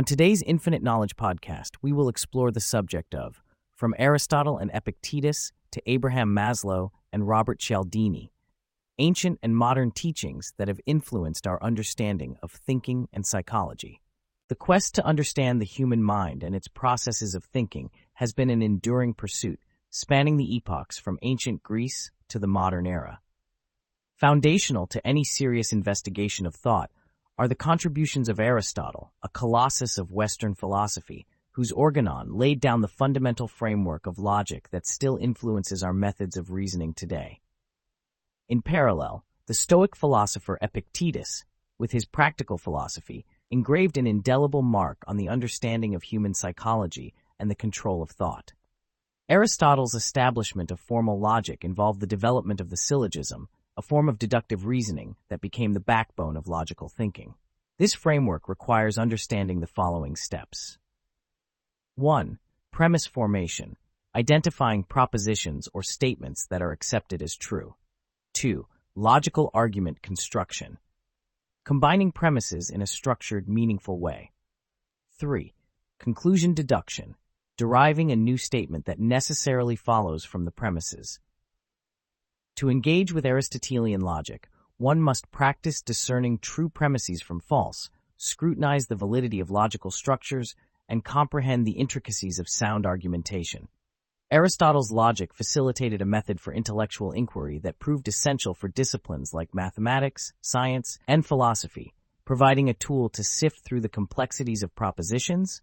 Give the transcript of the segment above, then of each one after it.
On today's Infinite Knowledge podcast, we will explore the subject of from Aristotle and Epictetus to Abraham Maslow and Robert Cialdini, ancient and modern teachings that have influenced our understanding of thinking and psychology. The quest to understand the human mind and its processes of thinking has been an enduring pursuit, spanning the epochs from ancient Greece to the modern era. Foundational to any serious investigation of thought are the contributions of Aristotle, a colossus of Western philosophy, whose organon laid down the fundamental framework of logic that still influences our methods of reasoning today. In parallel, the Stoic philosopher Epictetus, with his practical philosophy, engraved an indelible mark on the understanding of human psychology and the control of thought. Aristotle's establishment of formal logic involved the development of the syllogism, a form of deductive reasoning that became the backbone of logical thinking. This framework requires understanding the following steps. 1. Premise formation, identifying propositions or statements that are accepted as true. 2. Logical argument construction, combining premises in a structured, meaningful way. 3. Conclusion deduction, deriving a new statement that necessarily follows from the premises. To engage with Aristotelian logic, one must practice discerning true premises from false, scrutinize the validity of logical structures, and comprehend the intricacies of sound argumentation. Aristotle's logic facilitated a method for intellectual inquiry that proved essential for disciplines like mathematics, science, and philosophy, providing a tool to sift through the complexities of propositions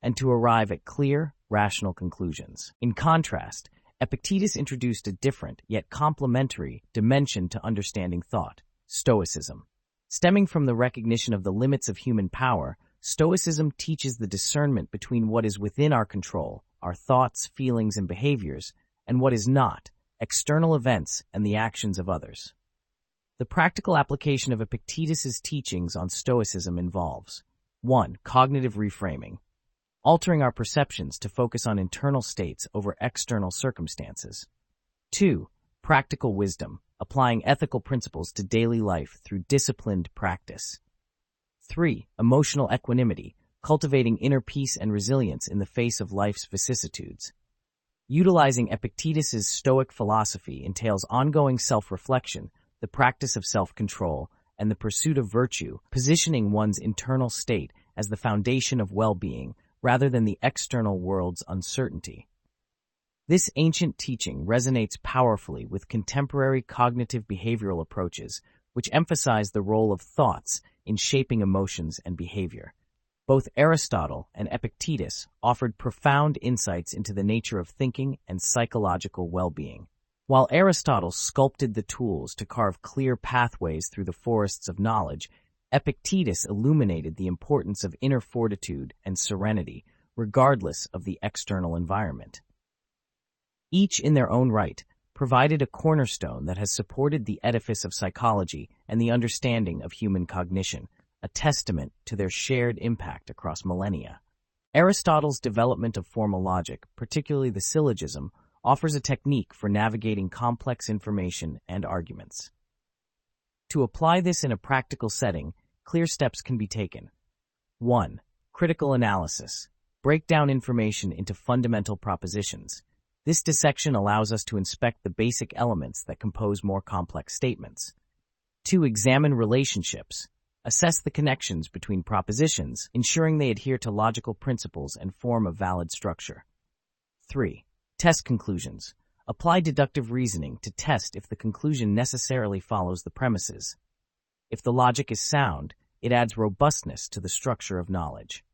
and to arrive at clear, rational conclusions. In contrast, Epictetus introduced a different, yet complementary, dimension to understanding thought, Stoicism. Stemming from the recognition of the limits of human power, Stoicism teaches the discernment between what is within our control, our thoughts, feelings, and behaviors, and what is not, external events and the actions of others. The practical application of Epictetus's teachings on Stoicism involves 1. Cognitive reframing, altering our perceptions to focus on internal states over external circumstances. 2. Practical wisdom, applying ethical principles to daily life through disciplined practice. 3. Emotional equanimity, cultivating inner peace and resilience in the face of life's vicissitudes. Utilizing Epictetus's Stoic philosophy entails ongoing self-reflection, the practice of self-control, and the pursuit of virtue, positioning one's internal state as the foundation of well-being rather than the external world's uncertainty. This ancient teaching resonates powerfully with contemporary cognitive behavioral approaches, which emphasize the role of thoughts in shaping emotions and behavior. Both Aristotle and Epictetus offered profound insights into the nature of thinking and psychological well-being. While Aristotle sculpted the tools to carve clear pathways through the forests of knowledge, Epictetus illuminated the importance of inner fortitude and serenity, regardless of the external environment. Each, in their own right, provided a cornerstone that has supported the edifice of psychology and the understanding of human cognition, a testament to their shared impact across millennia. Aristotle's development of formal logic, particularly the syllogism, offers a technique for navigating complex information and arguments. To apply this in a practical setting, clear steps can be taken. 1. Critical analysis. Break down information into fundamental propositions. This dissection allows us to inspect the basic elements that compose more complex statements. 2. Examine relationships. Assess the connections between propositions, ensuring they adhere to logical principles and form a valid structure. 3. Test conclusions. Apply deductive reasoning to test if the conclusion necessarily follows the premises. If the logic is sound, it adds robustness to the structure of knowledge.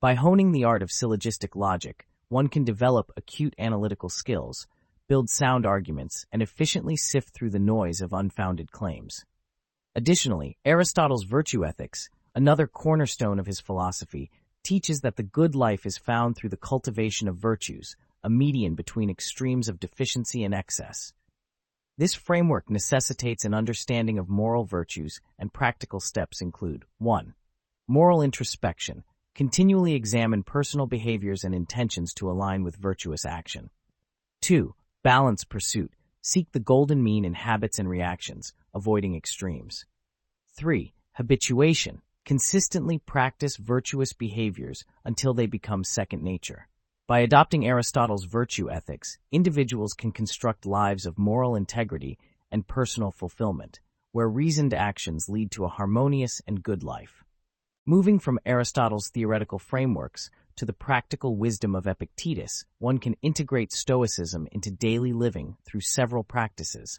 By honing the art of syllogistic logic, one can develop acute analytical skills, build sound arguments, and efficiently sift through the noise of unfounded claims. Additionally, Aristotle's virtue ethics, another cornerstone of his philosophy, teaches that the good life is found through the cultivation of virtues, a median between extremes of deficiency and excess. This framework necessitates an understanding of moral virtues and practical steps include 1. Moral introspection. Continually examine personal behaviors and intentions to align with virtuous action. 2. Balance pursuit. Seek the golden mean in habits and reactions, avoiding extremes. 3. Habituation. Consistently practice virtuous behaviors until they become second nature. By adopting Aristotle's virtue ethics, individuals can construct lives of moral integrity and personal fulfillment, where reasoned actions lead to a harmonious and good life. Moving from Aristotle's theoretical frameworks to the practical wisdom of Epictetus, one can integrate Stoicism into daily living through several practices.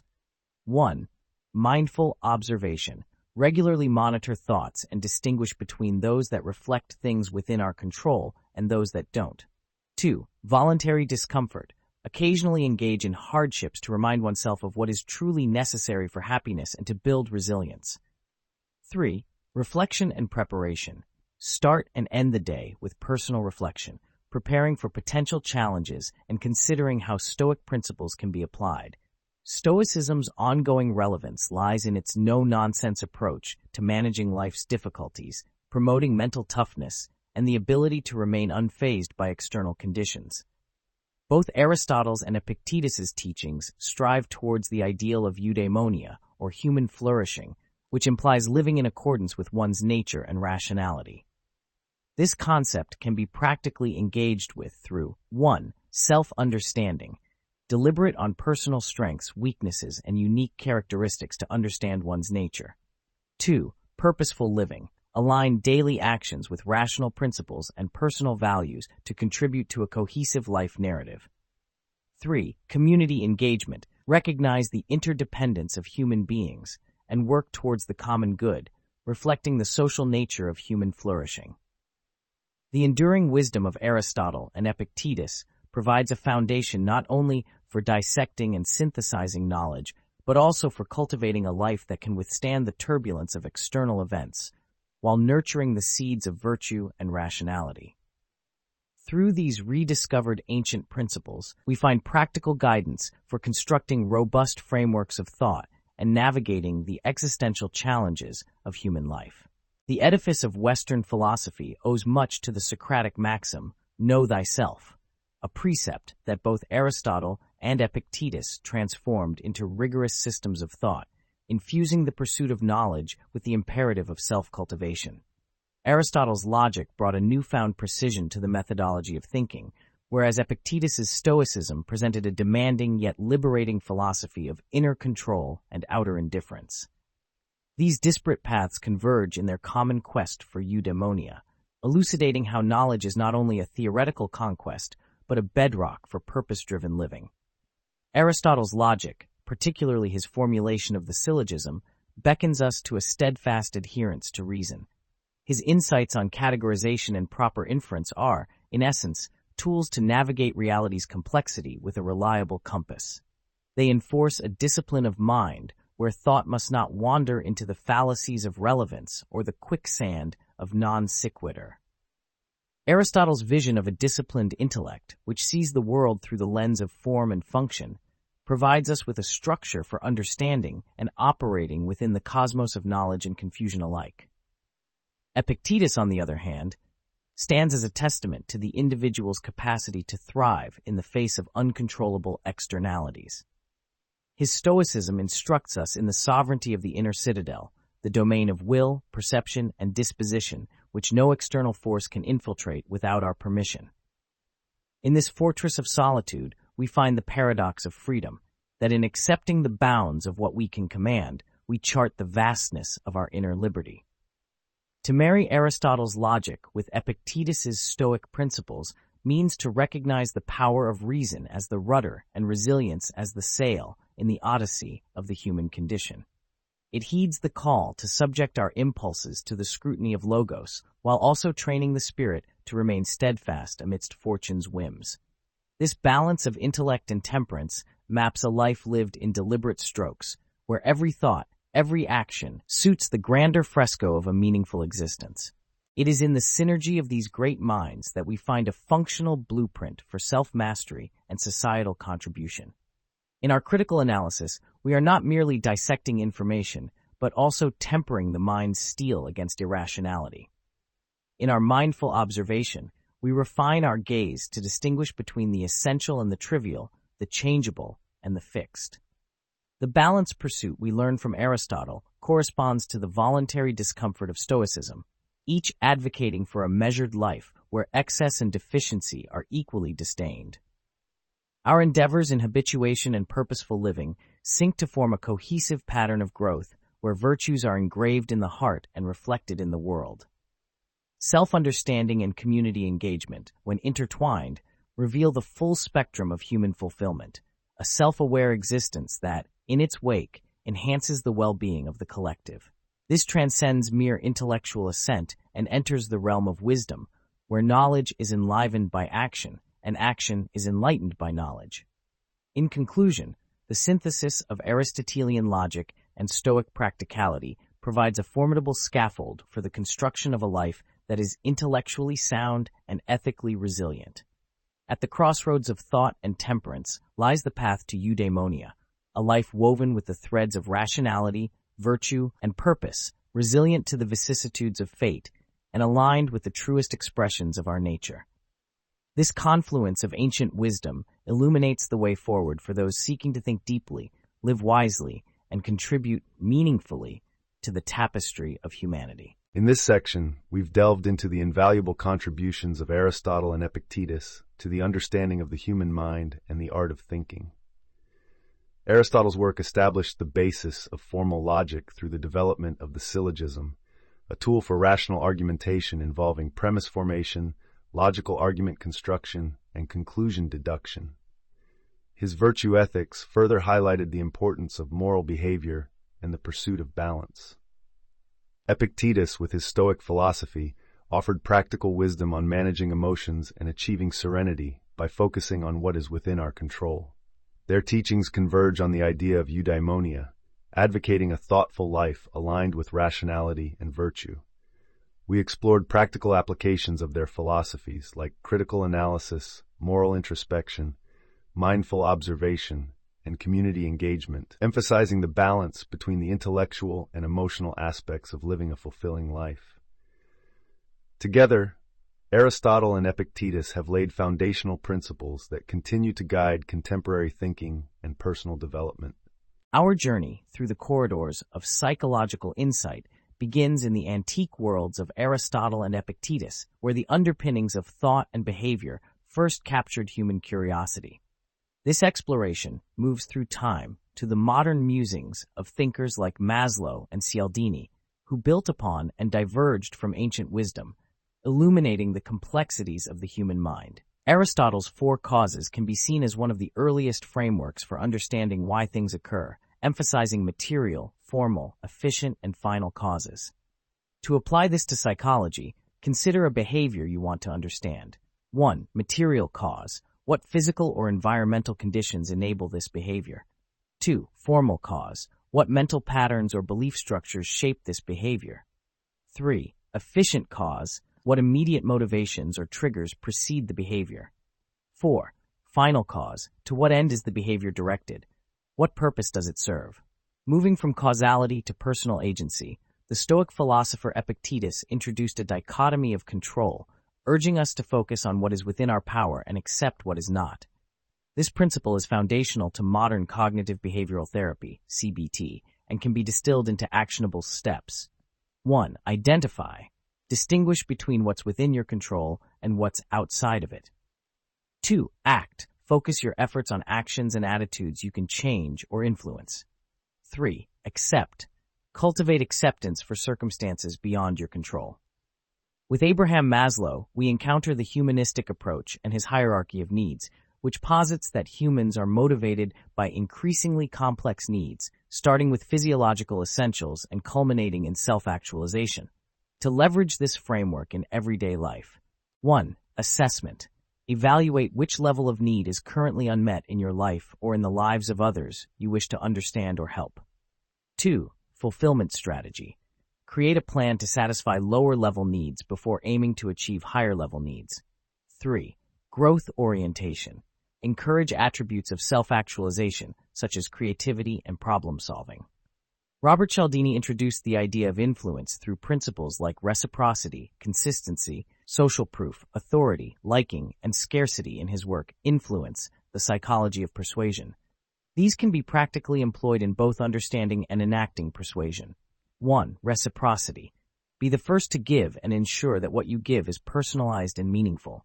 1. Mindful observation. Regularly monitor thoughts and distinguish between those that reflect things within our control and those that don't. 2. Voluntary discomfort. Occasionally engage in hardships to remind oneself of what is truly necessary for happiness and to build resilience. 3. Reflection and preparation. Start and end the day with personal reflection, preparing for potential challenges and considering how Stoic principles can be applied. Stoicism's ongoing relevance lies in its no-nonsense approach to managing life's difficulties, promoting mental toughness, and the ability to remain unfazed by external conditions. Both Aristotle's and Epictetus's teachings strive towards the ideal of eudaimonia, or human flourishing, which implies living in accordance with one's nature and rationality. This concept can be practically engaged with through 1. Self-understanding, deliberate on personal strengths, weaknesses, and unique characteristics to understand one's nature. 2. Purposeful living, align daily actions with rational principles and personal values to contribute to a cohesive life narrative. 3. Community engagement. Recognize the interdependence of human beings and work towards the common good, reflecting the social nature of human flourishing. The enduring wisdom of Aristotle and Epictetus provides a foundation not only for dissecting and synthesizing knowledge, but also for cultivating a life that can withstand the turbulence of external events, while nurturing the seeds of virtue and rationality. Through these rediscovered ancient principles, we find practical guidance for constructing robust frameworks of thought and navigating the existential challenges of human life. The edifice of Western philosophy owes much to the Socratic maxim, know thyself, a precept that both Aristotle and Epictetus transformed into rigorous systems of thought infusing the pursuit of knowledge with the imperative of self-cultivation. Aristotle's logic brought a newfound precision to the methodology of thinking, whereas Epictetus's Stoicism presented a demanding yet liberating philosophy of inner control and outer indifference. These disparate paths converge in their common quest for eudaimonia, elucidating how knowledge is not only a theoretical conquest, but a bedrock for purpose-driven living. Aristotle's logic, particularly his formulation of the syllogism, beckons us to a steadfast adherence to reason. His insights on categorization and proper inference are, in essence, tools to navigate reality's complexity with a reliable compass. They enforce a discipline of mind where thought must not wander into the fallacies of relevance or the quicksand of non sequitur. Aristotle's vision of a disciplined intellect, which sees the world through the lens of form and function, provides us with a structure for understanding and operating within the cosmos of knowledge and confusion alike. Epictetus, on the other hand, stands as a testament to the individual's capacity to thrive in the face of uncontrollable externalities. His Stoicism instructs us in the sovereignty of the inner citadel, the domain of will, perception, and disposition, which no external force can infiltrate without our permission. In this fortress of solitude, we find the paradox of freedom, that in accepting the bounds of what we can command, we chart the vastness of our inner liberty. To marry Aristotle's logic with Epictetus's Stoic principles means to recognize the power of reason as the rudder and resilience as the sail in the odyssey of the human condition. It heeds the call to subject our impulses to the scrutiny of logos, while also training the spirit to remain steadfast amidst fortune's whims. This balance of intellect and temperance maps a life lived in deliberate strokes, where every thought, every action, suits the grander fresco of a meaningful existence. It is in the synergy of these great minds that we find a functional blueprint for self-mastery and societal contribution. In our critical analysis, we are not merely dissecting information, but also tempering the mind's steel against irrationality. In our mindful observation, we refine our gaze to distinguish between the essential and the trivial, the changeable and the fixed. The balanced pursuit we learn from Aristotle corresponds to the voluntary discomfort of Stoicism, each advocating for a measured life where excess and deficiency are equally disdained. Our endeavors in habituation and purposeful living sync to form a cohesive pattern of growth where virtues are engraved in the heart and reflected in the world. Self-understanding and community engagement, when intertwined, reveal the full spectrum of human fulfillment, a self-aware existence that, in its wake, enhances the well-being of the collective. This transcends mere intellectual assent and enters the realm of wisdom, where knowledge is enlivened by action and action is enlightened by knowledge. In conclusion, the synthesis of Aristotelian logic and Stoic practicality provides a formidable scaffold for the construction of a life that is intellectually sound and ethically resilient. At the crossroads of thought and temperance lies the path to eudaimonia, a life woven with the threads of rationality, virtue, and purpose, resilient to the vicissitudes of fate, and aligned with the truest expressions of our nature. This confluence of ancient wisdom illuminates the way forward for those seeking to think deeply, live wisely, and contribute meaningfully to the tapestry of humanity. In this section, we've delved into the invaluable contributions of Aristotle and Epictetus to the understanding of the human mind and the art of thinking. Aristotle's work established the basis of formal logic through the development of the syllogism, a tool for rational argumentation involving premise formation, logical argument construction, and conclusion deduction. His virtue ethics further highlighted the importance of moral behavior and the pursuit of balance. Epictetus, with his Stoic philosophy, offered practical wisdom on managing emotions and achieving serenity by focusing on what is within our control. Their teachings converge on the idea of eudaimonia, advocating a thoughtful life aligned with rationality and virtue. We explored practical applications of their philosophies like critical analysis, moral introspection, mindful observation, and community engagement, emphasizing the balance between the intellectual and emotional aspects of living a fulfilling life. Together, Aristotle and Epictetus have laid foundational principles that continue to guide contemporary thinking and personal development. Our journey through the corridors of psychological insight begins in the antique worlds of Aristotle and Epictetus, where the underpinnings of thought and behavior first captured human curiosity. This exploration moves through time to the modern musings of thinkers like Maslow and Cialdini, who built upon and diverged from ancient wisdom, illuminating the complexities of the human mind. Aristotle's Four Causes can be seen as one of the earliest frameworks for understanding why things occur, emphasizing material, formal, efficient, and final causes. To apply this to psychology, consider a behavior you want to understand. 1. Material cause. What physical or environmental conditions enable this behavior? 2. Formal cause. What mental patterns or belief structures shape this behavior? 3. Efficient cause what immediate motivations or triggers precede the behavior. 4. Final cause. To what end is the behavior directed? What purpose does it serve? Moving from causality to personal agency, the Stoic philosopher Epictetus introduced a dichotomy of control, urging us to focus on what is within our power and accept what is not. This principle is foundational to modern cognitive behavioral therapy, CBT, and can be distilled into actionable steps. 1. Identify. Distinguish between what's within your control and what's outside of it. 2. Act. Focus your efforts on actions and attitudes you can change or influence. 3. Accept. Cultivate acceptance for circumstances beyond your control. With Abraham Maslow, we encounter the humanistic approach and his hierarchy of needs, which posits that humans are motivated by increasingly complex needs, starting with physiological essentials and culminating in self-actualization to leverage this framework in everyday life. 1. Assessment. Evaluate which level of need is currently unmet in your life or in the lives of others you wish to understand or help. 2. Fulfillment strategy. Create a plan to satisfy lower level needs before aiming to achieve higher level needs. 3. Growth orientation. Encourage attributes of self-actualization, such as creativity and problem solving. Robert Cialdini introduced the idea of influence through principles like reciprocity, consistency, social proof, authority, liking, and scarcity in his work Influence, The Psychology of Persuasion. These can be practically employed in both understanding and enacting persuasion. 1. Reciprocity. Be the first to give and ensure that what you give is personalized and meaningful.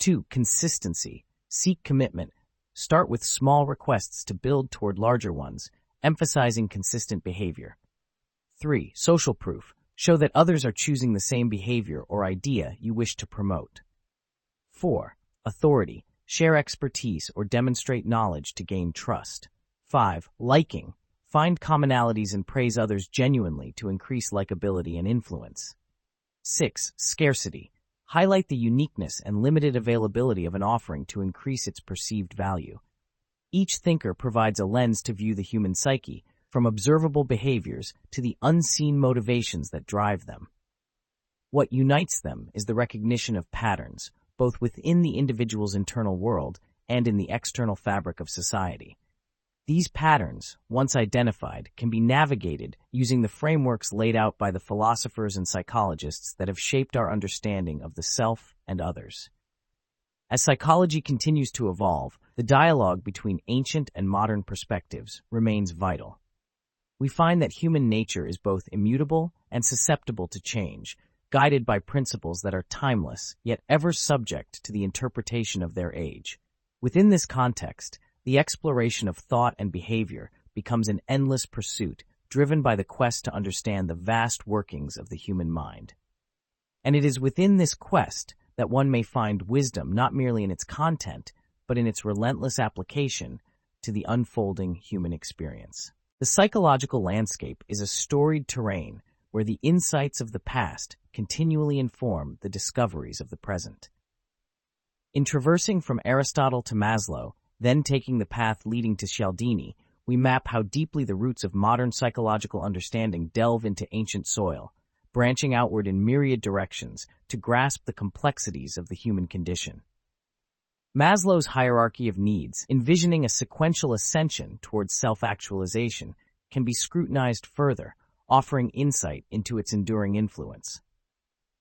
2. Consistency. Seek commitment. Start with small requests to build toward larger ones, emphasizing consistent behavior. 3. Social proof. Show that others are choosing the same behavior or idea you wish to promote. 4. Authority. Share expertise or demonstrate knowledge to gain trust. 5. Liking. Find commonalities and praise others genuinely to increase likability and influence. 6. Scarcity. Highlight the uniqueness and limited availability of an offering to increase its perceived value. Each thinker provides a lens to view the human psyche, from observable behaviors to the unseen motivations that drive them. What unites them is the recognition of patterns, both within the individual's internal world and in the external fabric of society. These patterns, once identified, can be navigated using the frameworks laid out by the philosophers and psychologists that have shaped our understanding of the self and others. As psychology continues to evolve, the dialogue between ancient and modern perspectives remains vital. We find that human nature is both immutable and susceptible to change, guided by principles that are timeless, yet ever subject to the interpretation of their age. Within this context, the exploration of thought and behavior becomes an endless pursuit driven by the quest to understand the vast workings of the human mind. And it is within this quest that one may find wisdom not merely in its content, but in its relentless application to the unfolding human experience. The psychological landscape is a storied terrain where the insights of the past continually inform the discoveries of the present. In traversing from Aristotle to Maslow, then taking the path leading to Cialdini, we map how deeply the roots of modern psychological understanding delve into ancient soil, branching outward in myriad directions to grasp the complexities of the human condition. Maslow's hierarchy of needs, envisioning a sequential ascension towards self-actualization, can be scrutinized further, offering insight into its enduring influence.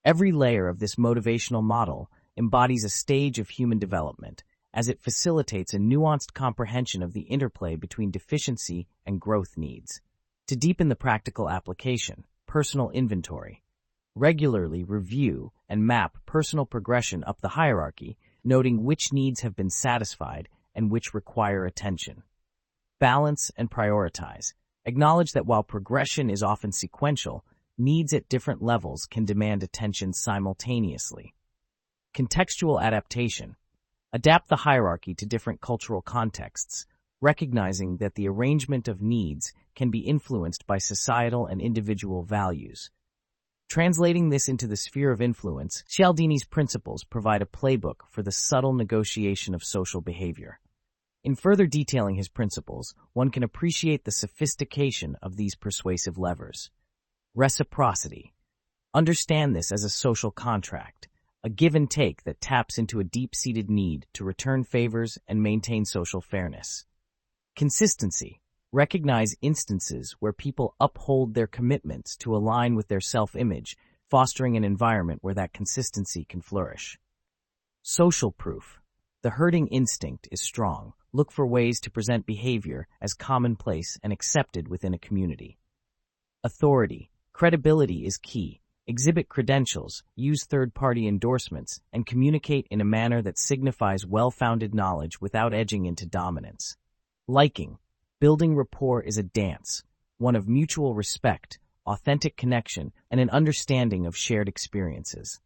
Every layer of this motivational model embodies a stage of human development, as it facilitates a nuanced comprehension of the interplay between deficiency and growth needs. To deepen the practical application, personal inventory. Regularly review and map personal progression up the hierarchy, noting which needs have been satisfied and which require attention. Balance and prioritize. Acknowledge that while progression is often sequential, needs at different levels can demand attention simultaneously. Contextual adaptation. Adapt the hierarchy to different cultural contexts, recognizing that the arrangement of needs can be influenced by societal and individual values. Translating this into the sphere of influence, Cialdini's principles provide a playbook for the subtle negotiation of social behavior. In further detailing his principles, one can appreciate the sophistication of these persuasive levers. Reciprocity. Understand this as a social contract, a give and take that taps into a deep-seated need to return favors and maintain social fairness. Consistency. Recognize instances where people uphold their commitments to align with their self-image, fostering an environment where that consistency can flourish. Social proof. The herding instinct is strong. Look for ways to present behavior as commonplace and accepted within a community. Authority. Credibility is key exhibit credentials, use third-party endorsements, and communicate in a manner that signifies well-founded knowledge without edging into dominance. Liking. Building rapport is a dance, one of mutual respect, authentic connection, and an understanding of shared experiences.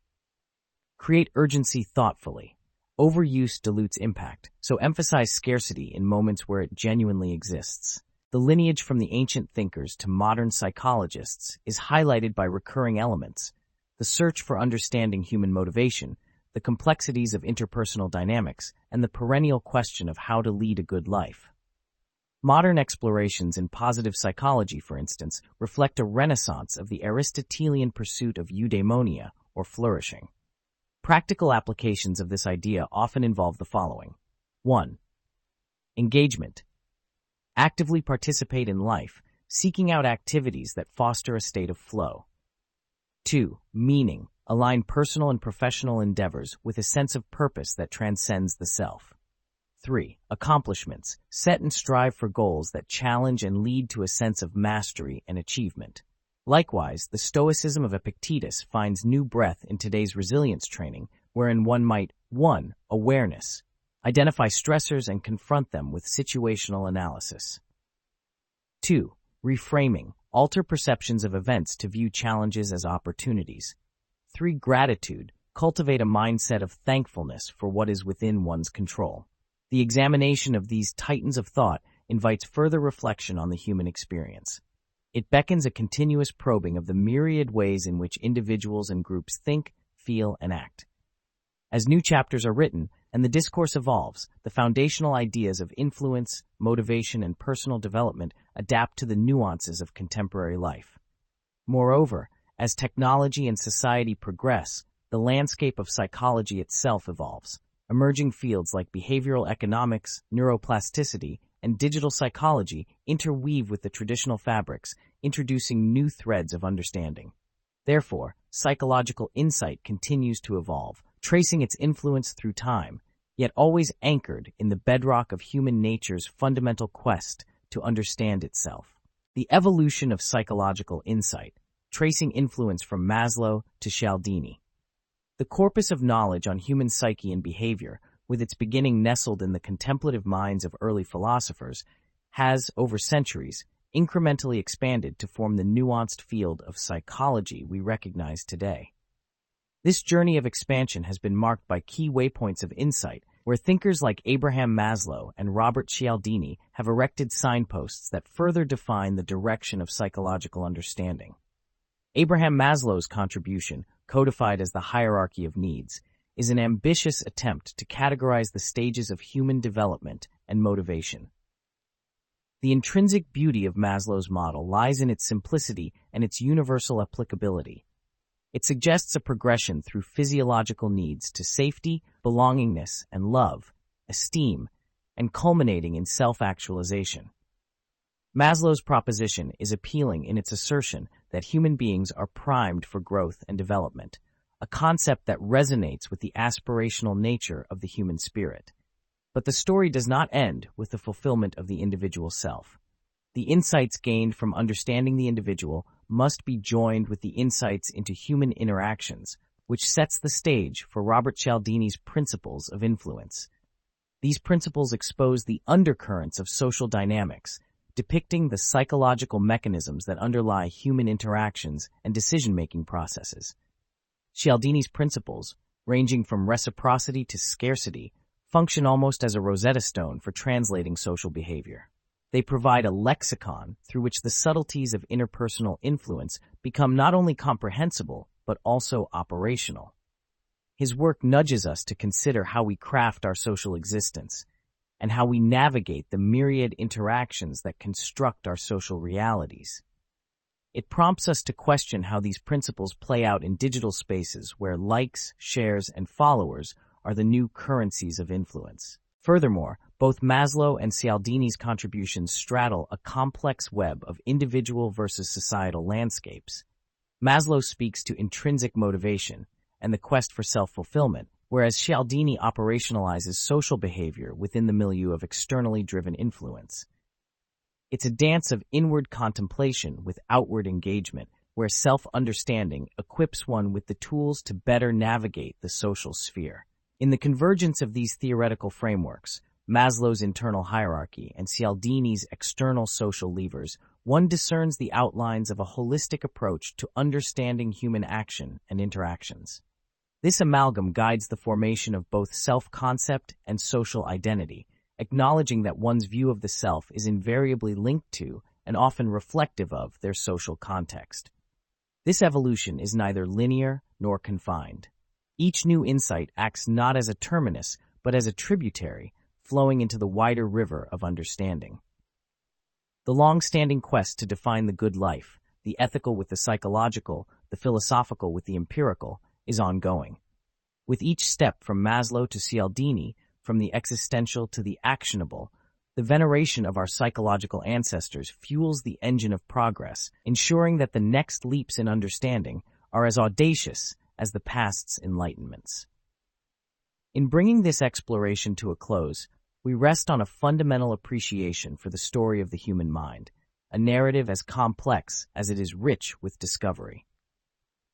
Create urgency thoughtfully. Overuse dilutes impact, so emphasize scarcity in moments where it genuinely exists. The lineage from the ancient thinkers to modern psychologists is highlighted by recurring elements, the search for understanding human motivation, the complexities of interpersonal dynamics, and the perennial question of how to lead a good life. Modern explorations in positive psychology, for instance, reflect a renaissance of the Aristotelian pursuit of eudaimonia, or flourishing. Practical applications of this idea often involve the following. 1. Engagement, Actively participate in life, seeking out activities that foster a state of flow. 2. Meaning. Align personal and professional endeavors with a sense of purpose that transcends the self. 3. Accomplishments. Set and strive for goals that challenge and lead to a sense of mastery and achievement. Likewise, the Stoicism of Epictetus finds new breath in today's resilience training, wherein one might 1. Awareness. Identify stressors and confront them with situational analysis. 2. Reframing. Alter perceptions of events to view challenges as opportunities. 3. Gratitude. Cultivate a mindset of thankfulness for what is within one's control. The examination of these titans of thought invites further reflection on the human experience. It beckons a continuous probing of the myriad ways in which individuals and groups think, feel, and act. As new chapters are written and the discourse evolves, the foundational ideas of influence, motivation, and personal development adapt to the nuances of contemporary life. Moreover, as technology and society progress, the landscape of psychology itself evolves. Emerging fields like behavioral economics, neuroplasticity, and digital psychology interweave with the traditional fabrics, introducing new threads of understanding. Therefore, psychological insight continues to evolve, tracing its influence through time, yet always anchored in the bedrock of human nature's fundamental quest to understand itself. The evolution of psychological insight, tracing influence from Maslow to Cialdini. The corpus of knowledge on human psyche and behavior with its beginning nestled in the contemplative minds of early philosophers, has, over centuries, incrementally expanded to form the nuanced field of psychology we recognize today. This journey of expansion has been marked by key waypoints of insight, where thinkers like Abraham Maslow and Robert Cialdini have erected signposts that further define the direction of psychological understanding. Abraham Maslow's contribution, codified as the hierarchy of needs, is an ambitious attempt to categorize the stages of human development and motivation. The intrinsic beauty of Maslow's model lies in its simplicity and its universal applicability. It suggests a progression through physiological needs to safety, belongingness, and love, esteem, and culminating in self-actualization. Maslow's proposition is appealing in its assertion that human beings are primed for growth and development, a concept that resonates with the aspirational nature of the human spirit. But the story does not end with the fulfillment of the individual self. The insights gained from understanding the individual must be joined with the insights into human interactions, which sets the stage for Robert Cialdini's principles of influence. These principles expose the undercurrents of social dynamics, depicting the psychological mechanisms that underlie human interactions and decision-making processes. Cialdini's principles, ranging from reciprocity to scarcity, function almost as a Rosetta Stone for translating social behavior. They provide a lexicon through which the subtleties of interpersonal influence become not only comprehensible, but also operational. His work nudges us to consider how we craft our social existence and how we navigate the myriad interactions that construct our social realities. It prompts us to question how these principles play out in digital spaces where likes, shares, and followers are the new currencies of influence. Furthermore, both Maslow and Cialdini's contributions straddle a complex web of individual versus societal landscapes. Maslow speaks to intrinsic motivation and the quest for self-fulfillment, whereas Cialdini operationalizes social behavior within the milieu of externally driven influence. It's a dance of inward contemplation with outward engagement, where self-understanding equips one with the tools to better navigate the social sphere. In the convergence of these theoretical frameworks, Maslow's internal hierarchy and Cialdini's external social levers, one discerns the outlines of a holistic approach to understanding human action and interactions. This amalgam guides the formation of both self-concept and social identity, acknowledging that one's view of the self is invariably linked to and often reflective of their social context. This evolution is neither linear nor confined. Each new insight acts not as a terminus, but as a tributary flowing into the wider river of understanding. The long-standing quest to define the good life, the ethical with the psychological, the philosophical with the empirical, is ongoing. With each step from Maslow to Cialdini, from the existential to the actionable, the veneration of our psychological ancestors fuels the engine of progress, ensuring that the next leaps in understanding are as audacious as the past's enlightenments. In bringing this exploration to a close, we rest on a fundamental appreciation for the story of the human mind, a narrative as complex as it is rich with discovery.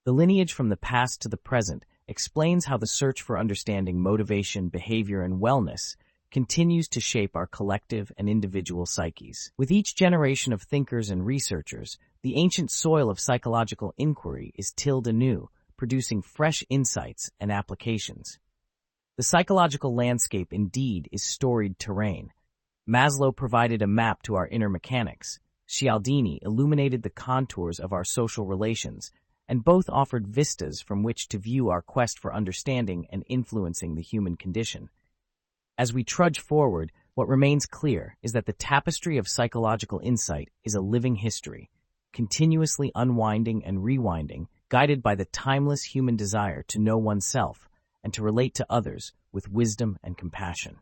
The lineage from the past to the present explains how the search for understanding motivation, behavior, and wellness continues to shape our collective and individual psyches. With each generation of thinkers and researchers, the ancient soil of psychological inquiry is tilled anew, producing fresh insights and applications. The psychological landscape indeed is storied terrain. Maslow provided a map to our inner mechanics. Cialdini illuminated the contours of our social relations, and both offered vistas from which to view our quest for understanding and influencing the human condition. As we trudge forward, what remains clear is that the tapestry of psychological insight is a living history, continuously unwinding and rewinding, guided by the timeless human desire to know oneself and to relate to others with wisdom and compassion.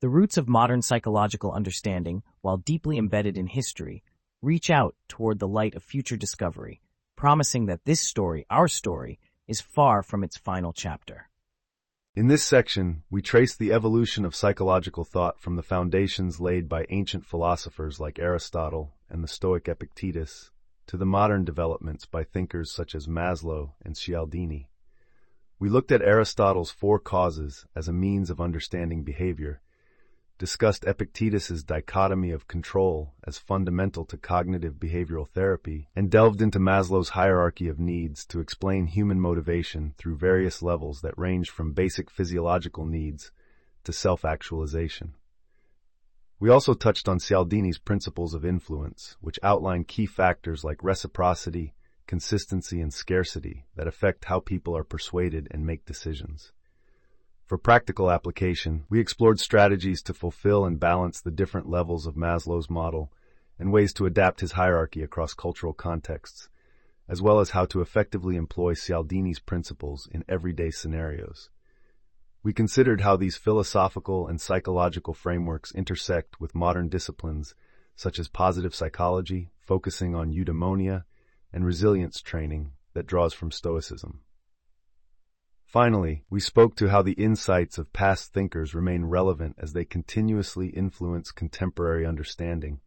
The roots of modern psychological understanding, while deeply embedded in history, reach out toward the light of future discovery, promising that this story, our story, is far from its final chapter. In this section, we trace the evolution of psychological thought from the foundations laid by ancient philosophers like Aristotle and the Stoic Epictetus to the modern developments by thinkers such as Maslow and Cialdini. We looked at Aristotle's four causes as a means of understanding behavior discussed Epictetus's dichotomy of control as fundamental to cognitive behavioral therapy, and delved into Maslow's hierarchy of needs to explain human motivation through various levels that range from basic physiological needs to self-actualization. We also touched on Cialdini's principles of influence, which outline key factors like reciprocity, consistency, and scarcity that affect how people are persuaded and make decisions. For practical application, we explored strategies to fulfill and balance the different levels of Maslow's model and ways to adapt his hierarchy across cultural contexts, as well as how to effectively employ Cialdini's principles in everyday scenarios. We considered how these philosophical and psychological frameworks intersect with modern disciplines such as positive psychology, focusing on eudaimonia, and resilience training that draws from Stoicism. Finally, we spoke to how the insights of past thinkers remain relevant as they continuously influence contemporary understanding,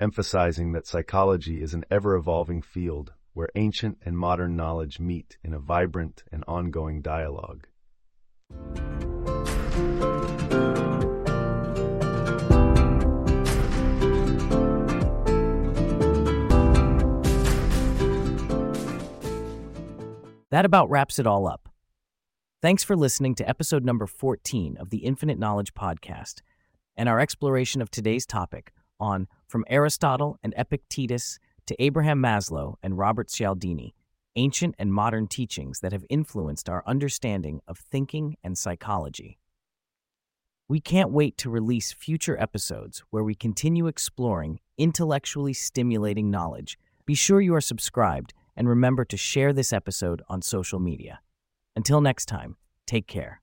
emphasizing that psychology is an ever-evolving field where ancient and modern knowledge meet in a vibrant and ongoing dialogue. That about wraps it all up. Thanks for listening to episode number 14 of the Infinite Knowledge Podcast and our exploration of today's topic on From Aristotle and Epictetus to Abraham Maslow and Robert Cialdini Ancient and Modern Teachings That Have Influenced Our Understanding of Thinking and Psychology. We can't wait to release future episodes where we continue exploring intellectually stimulating knowledge. Be sure you are subscribed and remember to share this episode on social media. Until next time, take care.